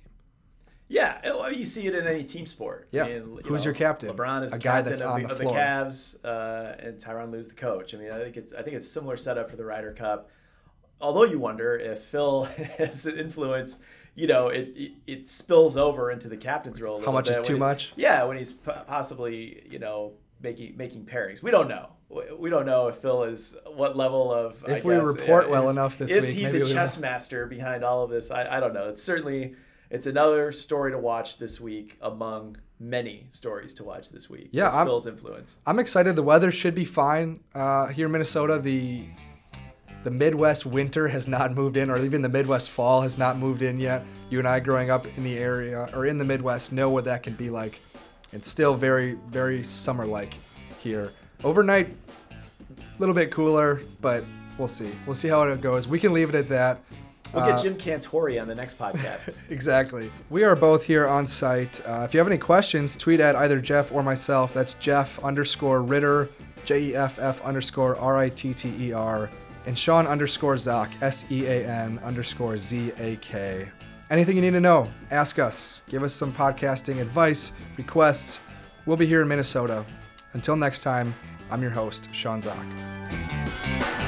Yeah, well, you see it in any team sport. Yeah. you Who's your captain? LeBron is A the guy captain that's of, on the, the of the. Cavs, uh, and Tyronn Lue's the coach. I mean, I think it's I think it's a similar setup for the Ryder Cup. Although you wonder if Phil has an influence, you know, it, it it spills over into the captain's role. a little much is too much? Yeah, when he's po- possibly you know making making pairings. We don't know. We- We don't know if Phil is what level of. If we report well enough this is week, is he the we will. chess master behind all of this? I, I don't know. It's certainly it's another story to watch this week among many stories to watch this week. Yeah, I'm- Phil's influence. I'm excited. The weather should be fine uh, here in Minnesota. The the Midwest winter has not moved in, or even the Midwest fall has not moved in yet. You and I, growing up in the area or in the Midwest, know what that can be like. It's still very, very summer-like here. Overnight, a little bit cooler, but we'll see. We'll see how it goes. We can leave it at that. We'll Uh, get Jim Cantore on the next podcast. Exactly. We are both here on site. Uh, if you have any questions, tweet at either Jeff or myself. That's Jeff underscore Ritter, J E F F underscore R I T T E R, and Sean underscore Zak, S E A N underscore Z A K. Anything you need to know, ask us. Give us some podcasting advice, requests. We'll be here in Minnesota. Until next time, I'm your host, Sean Zak.